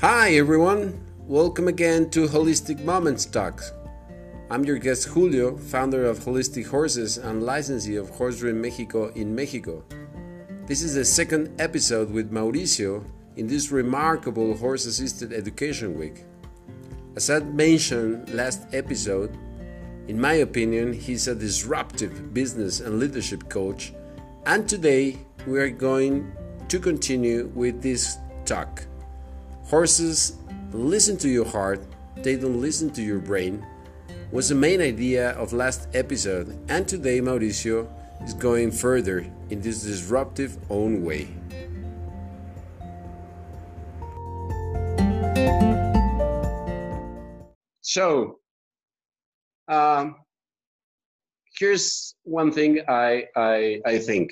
Hi, everyone. Welcome again to Holistic Moments Talks. I'm your guest Julio, founder of Holistic Horses and licensee of Horse Mexico in Mexico. This is the second episode with Mauricio in this remarkable horse assisted education week. As I mentioned last episode, in my opinion, he's a disruptive business and leadership coach, and today we are going to continue with this talk. Horses listen to your heart, they don't listen to your brain, was the main idea of last episode, and today Mauricio is going further in this disruptive own way. So, um, here's one thing I, I, I think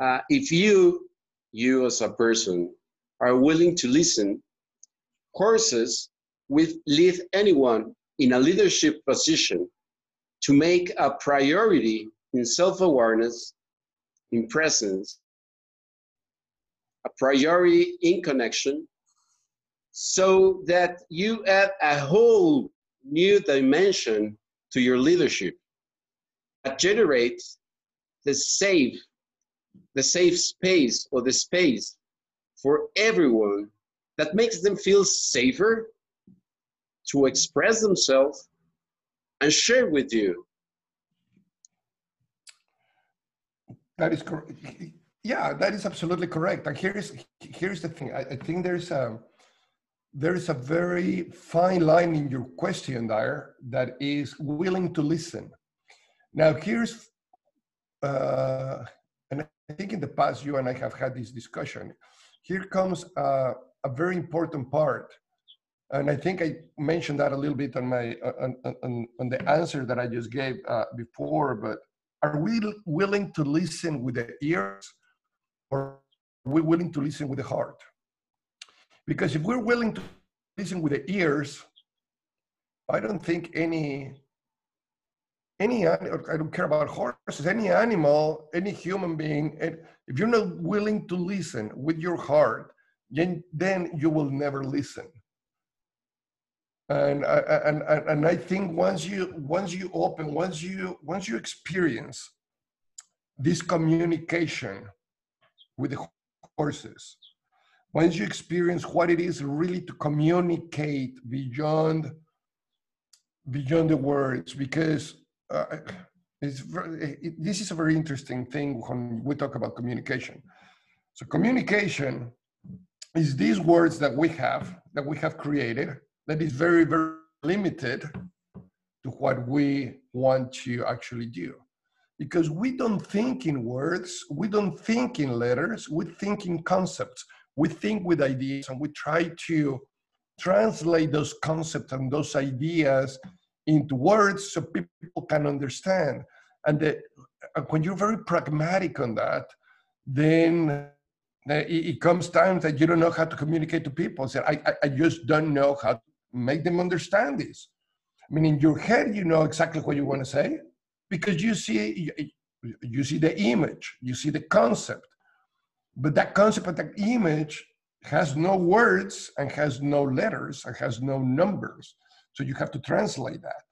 uh, if you, you as a person, are willing to listen, courses will lead anyone in a leadership position to make a priority in self-awareness, in presence, a priority in connection, so that you add a whole new dimension to your leadership that generates the safe the safe space or the space for everyone that makes them feel safer to express themselves and share with you. That is correct. Yeah, that is absolutely correct. And here's here's the thing. I, I think there's a there's a very fine line in your question there that is willing to listen. Now here's uh, I think in the past, you and I have had this discussion. Here comes a, a very important part. And I think I mentioned that a little bit on my on, on, on the answer that I just gave uh, before. But are we willing to listen with the ears, or are we willing to listen with the heart? Because if we're willing to listen with the ears, I don't think any any I don't care about horses, any animal, any human being, if you're not willing to listen with your heart, then, then you will never listen. And, and, and, and I think once you, once you open, once you, once you experience this communication with the horses, once you experience what it is really to communicate beyond beyond the words because uh, very, it, this is a very interesting thing when we talk about communication. So communication is these words that we have, that we have created, that is very, very limited to what we want to actually do. Because we don't think in words, we don't think in letters, we think in concepts. We think with ideas and we try to translate those concepts and those ideas into words so people can understand. And the, uh, when you're very pragmatic on that, then it, it comes times that you don't know how to communicate to people. So I, I, I just don't know how to make them understand this. I mean, in your head, you know exactly what you want to say because you see you see the image, you see the concept, but that concept and that image has no words and has no letters and has no numbers. So you have to translate that.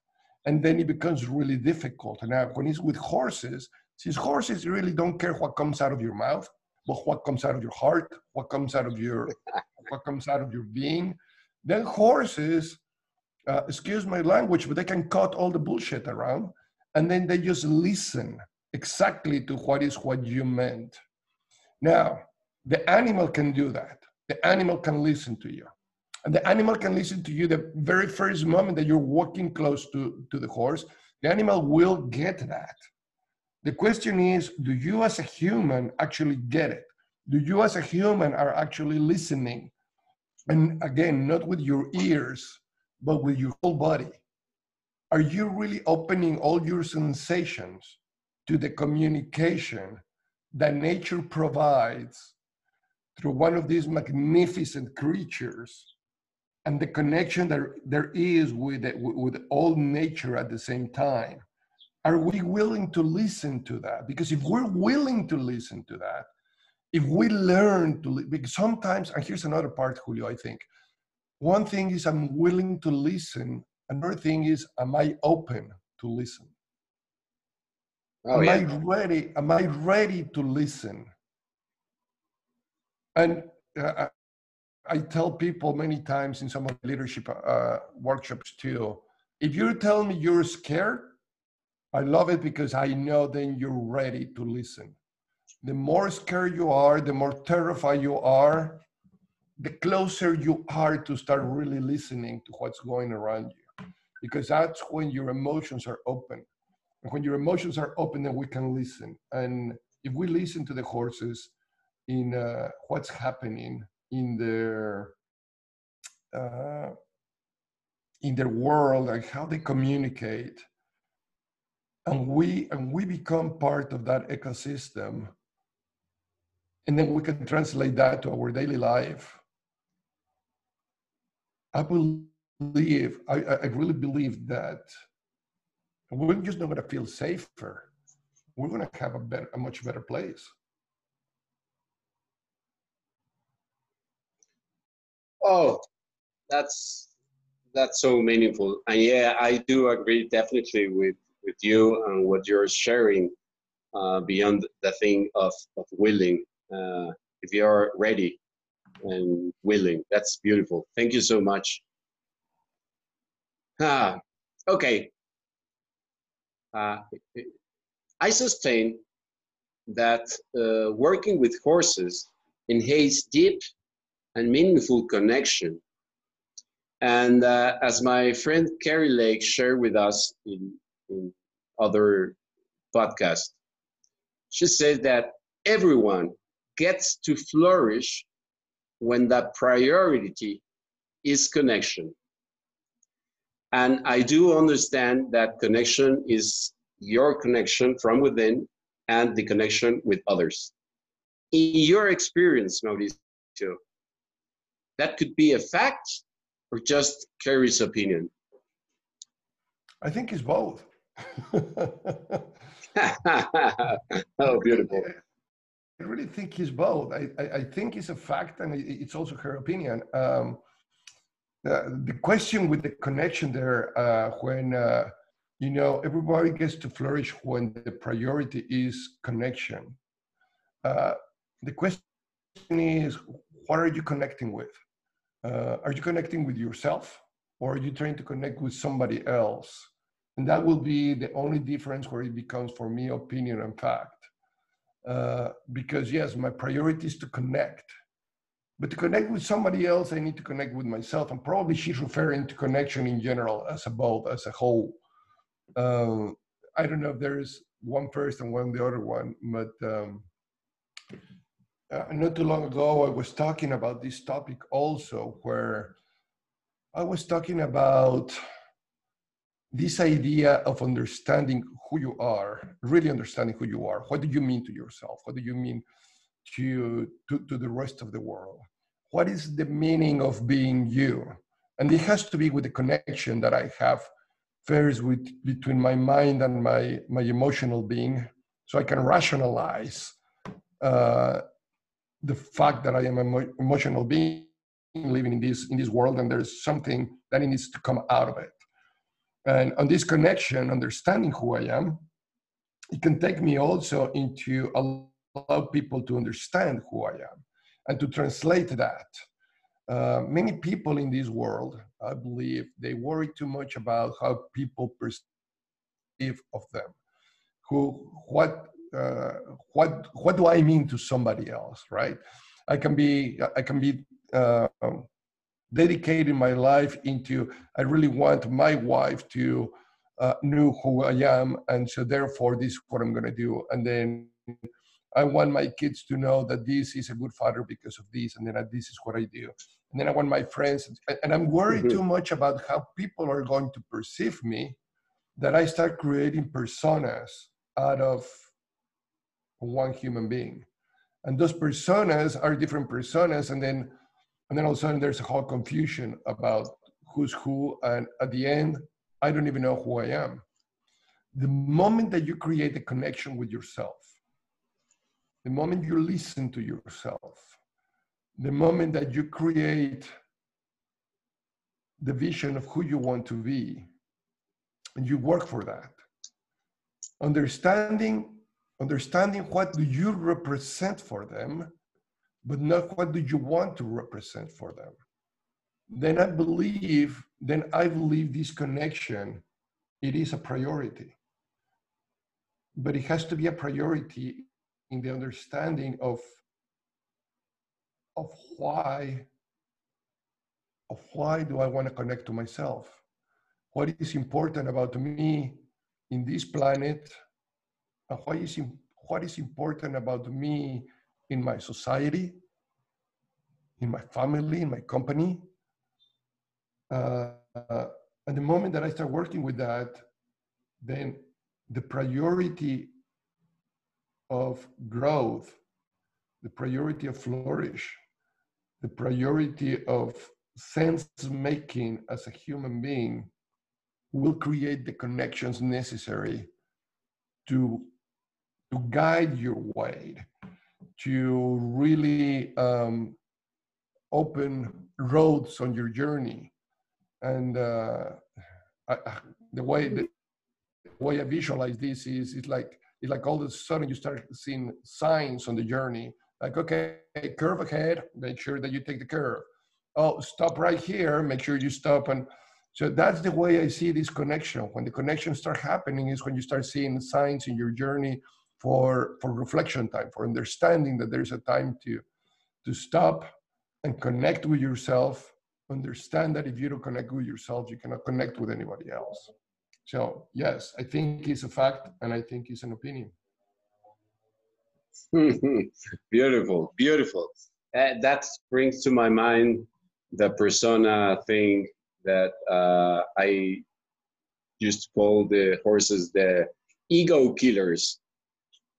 And then it becomes really difficult. And now, when it's with horses, since horses really don't care what comes out of your mouth, but what comes out of your heart, what comes out of your, what comes out of your being, then horses, uh, excuse my language, but they can cut all the bullshit around, and then they just listen exactly to what is what you meant. Now, the animal can do that. The animal can listen to you. And the animal can listen to you the very first moment that you're walking close to, to the horse. The animal will get that. The question is do you as a human actually get it? Do you as a human are actually listening? And again, not with your ears, but with your whole body. Are you really opening all your sensations to the communication that nature provides through one of these magnificent creatures and the connection that there is with with all nature at the same time are we willing to listen to that because if we're willing to listen to that if we learn to, because sometimes, and here's another part, Julio, I think. One thing is I'm willing to listen. Another thing is, am I open to listen? Oh, am yeah. I ready? Am I ready to listen? And uh, I tell people many times in some of the leadership uh, workshops too. If you tell me you're scared, I love it because I know then you're ready to listen. The more scared you are, the more terrified you are, the closer you are to start really listening to what's going around you. Because that's when your emotions are open. And when your emotions are open, then we can listen. And if we listen to the horses in uh, what's happening in their uh, in their world, and how they communicate, and we and we become part of that ecosystem, and then we can translate that to our daily life. I believe, I, I really believe that we're just not going to feel safer. We're going to have a better, a much better place. Oh, that's that's so meaningful, and yeah, I do agree definitely with with you and what you're sharing. Uh, beyond the thing of of willing, uh, if you are ready and willing, that's beautiful. Thank you so much. Ah, okay. Uh, I sustain that uh, working with horses enhances deep and meaningful connection. And uh, as my friend Carrie Lake shared with us in, in other podcasts, she said that everyone gets to flourish when that priority is connection. And I do understand that connection is your connection from within and the connection with others. In your experience, Mauricio, that could be a fact or just Kari's opinion? I think it's both. oh, beautiful. I really think it's both. I, I, I, think it's a fact and it's also her opinion. Um, uh, the question with the connection there, uh, when, uh, you know, everybody gets to flourish when the priority is connection. Uh, the question is, what are you connecting with? Uh, are you connecting with yourself or are you trying to connect with somebody else? And that will be the only difference where it becomes for me opinion and fact. Uh, because yes, my priority is to connect. But to connect with somebody else, I need to connect with myself. And probably she's referring to connection in general as a both, as a whole. Uh, I don't know if there's one first and one the other one, but um, uh, not too long ago, I was talking about this topic also, where I was talking about this idea of understanding who you are, really understanding who you are. What do you mean to yourself? What do you mean to, to, to the rest of the world? What is the meaning of being you? And it has to be with the connection that I have first with between my mind and my, my emotional being, so I can rationalize uh, the fact that I am an emotional being living in this in this world, and there's something that needs to come out of it. And on this connection, understanding who I am, it can take me also into allow people to understand who I am and to translate that. Uh, many people in this world, I believe, they worry too much about how people perceive of them, who what uh, what what do I mean to somebody else, right? I can be I can be uh, dedicating my life into. I really want my wife to uh, know who I am, and so therefore this is what I'm going to do, and then. I want my kids to know that this is a good father because of this, and then this is what I do. And then I want my friends, and I'm worried mm-hmm. too much about how people are going to perceive me that I start creating personas out of one human being. And those personas are different personas, and then and then all of a sudden there's a whole confusion about who's who, and at the end, I don't even know who I am. The moment that you create a connection with yourself, the moment you listen to yourself, the moment that you create the vision of who you want to be, and you work for that, understanding understanding what do you represent for them but not what do you want to represent for them. Then i believe then i believe this connection it is a priority. But it has to be a priority in the understanding of of why of why do i want to connect to myself? What is important about me in this planet and what is, what is important about me in my society, in my family, in my company. Uh, uh, and the moment that I start working with that, then the priority of growth, the priority of flourish, the priority of sense making as a human being will create the connections necessary to to guide your way to really um, open roads on your journey. And uh, I, the way the, way I visualize this is it's like it's like all of a sudden you start seeing signs on the journey. Like okay curve ahead make sure that you take the curve. Oh stop right here make sure you stop. And so that's the way I see this connection. When the connections start happening is when you start seeing signs in your journey for, for reflection time, for understanding that there's a time to, to stop and connect with yourself. Understand that if you don't connect with yourself, you cannot connect with anybody else. So yes, I think it's a fact and I think it's an opinion. beautiful, beautiful. Uh, that brings to my mind the persona thing that uh, I used to call the horses the ego killers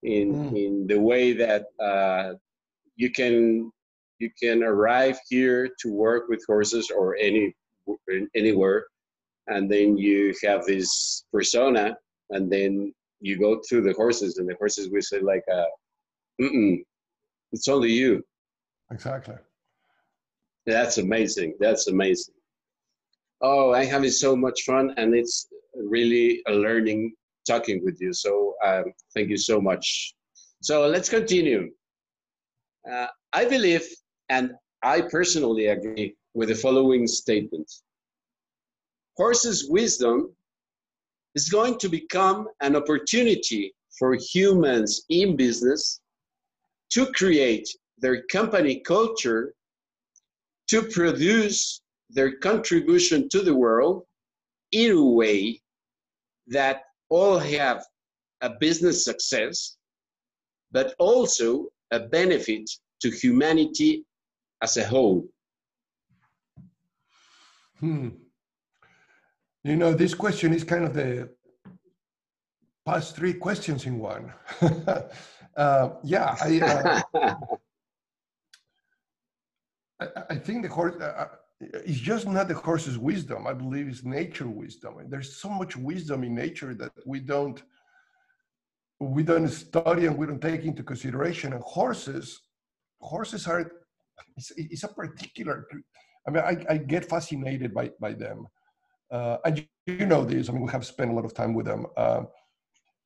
in mm. in the way that uh, you can you can arrive here to work with horses or any anywhere and then you have this persona and then you go to the horses and the horses will say like uh, it's only you. Exactly. That's amazing that's amazing. Oh, I'm having so much fun, and it's really a learning talking with you. So um, thank you so much. So let's continue. Uh, I believe, and I personally agree with the following statement. Horses' wisdom is going to become an opportunity for humans in business to create their company culture, to produce their contribution to the world in a way that all have a business success, but also a benefit to humanity as a whole. Hmm. You know, this question is kind of the past three questions in one. uh, yeah, I, uh, I, I, think the horse. Uh, it's just not the horse's wisdom. I believe it's nature wisdom. And there's so much wisdom in nature that we don't we don't study and we don't take into consideration. And horses, horses are it's, it's a particular. I mean, I, I get fascinated by by them. Uh, and you, know this. I mean, we have spent a lot of time with them. Uh,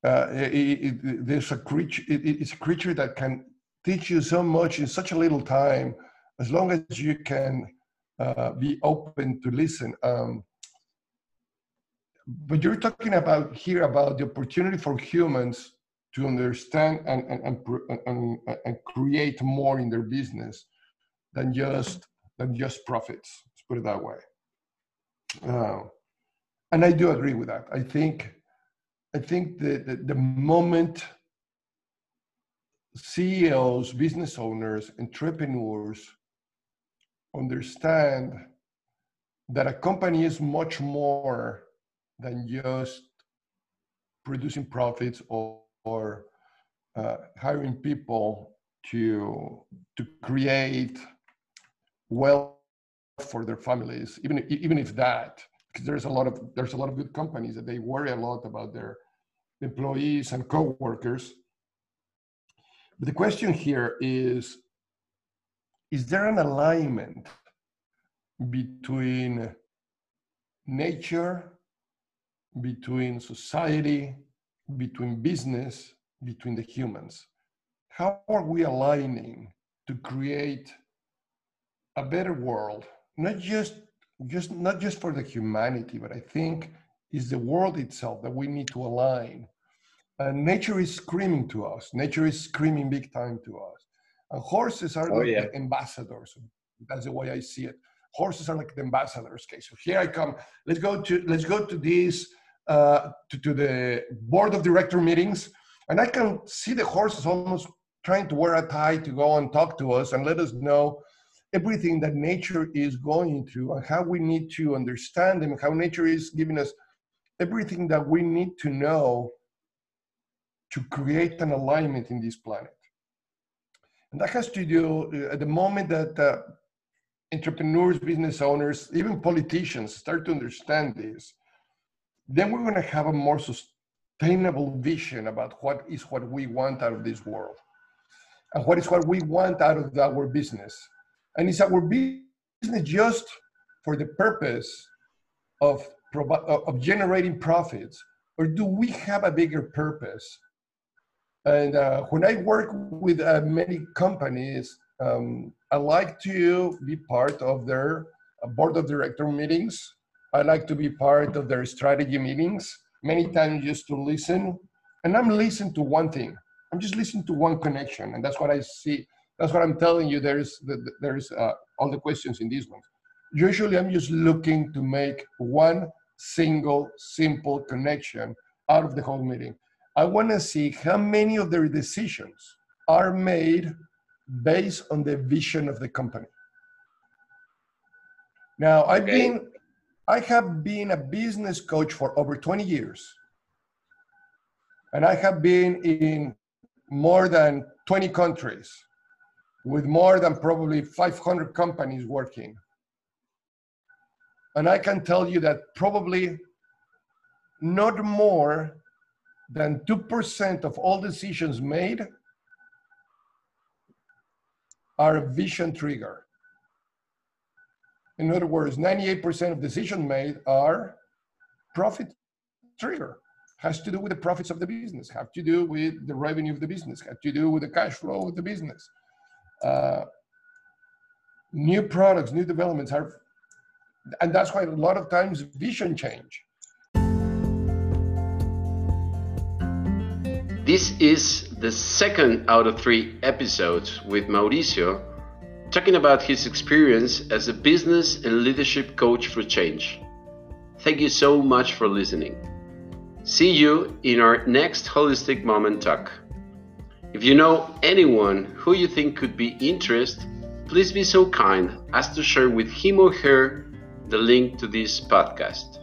uh, it, it, there's a creature. It, it's a creature that can teach you so much in such a little time, as long as you can uh, be open to listen. Um, but you're talking about here about the opportunity for humans to understand and, and, and, and, create more in their business than just than just profits. Let's put it that way. Uh, and I do agree with that. I think I think the, the, the moment CEOs, business owners, entrepreneurs understand that a company is much more than just producing profits or, or uh, hiring people to to create wealth for their families even even if that because there's a lot of there's a lot of good companies that they worry a lot about their employees and co-workers. But the question here is Is there an alignment between nature, between society, between business, between the humans? How are we aligning to create a better world, not just just not just for the humanity, but I think is the world itself that we need to align. And nature is screaming to us. Nature is screaming big time to us. And horses are oh, like yeah. the ambassadors. That's the way I see it. Horses are like the ambassadors. Okay, so here I come. Let's go to let's go to these uh, to, to the board of director meetings, and I can see the horses almost trying to wear a tie to go and talk to us and let us know everything that nature is going through and how we need to understand them, how nature is giving us everything that we need to know to create an alignment in this planet. And that has to do uh, at the moment that uh, entrepreneurs, business owners, even politicians start to understand this, then we're going to have a more sustainable vision about what is what we want out of this world and what is what we want out of our business and is our business just for the purpose of, of generating profits? Or do we have a bigger purpose? And uh, when I work with uh, many companies, um, I like to be part of their uh, board of director meetings. I like to be part of their strategy meetings, many times just to listen. And I'm listening to one thing. I'm just listening to one connection. And that's what I see that's what I'm telling you. There's there's uh, all the questions in these ones. Usually, I'm just looking to make one single simple connection out of the whole meeting. I want to see how many of their decisions are made based on the vision of the company. Now, I've okay. been, I have been a business coach for over 20 years. And I have been in more than 20 countries with more than probably 500 companies working. And I can tell you that probably not more than 2% of all decisions made are vision trigger. In other words, 98% of decisions made are profit trigger. Has to do with the profits of the business, have to do with the revenue of the business, have to do with the cash flow of the business uh, new products, new developments are, and that's why a lot of times vision change. This is the second out of three episodes with Mauricio talking about his experience as a business and leadership coach for change. Thank you so much for listening. See you in our next Holistic Moment Talk. If you know anyone who you think could be interested, please be so kind as to share with him or her the link to this podcast.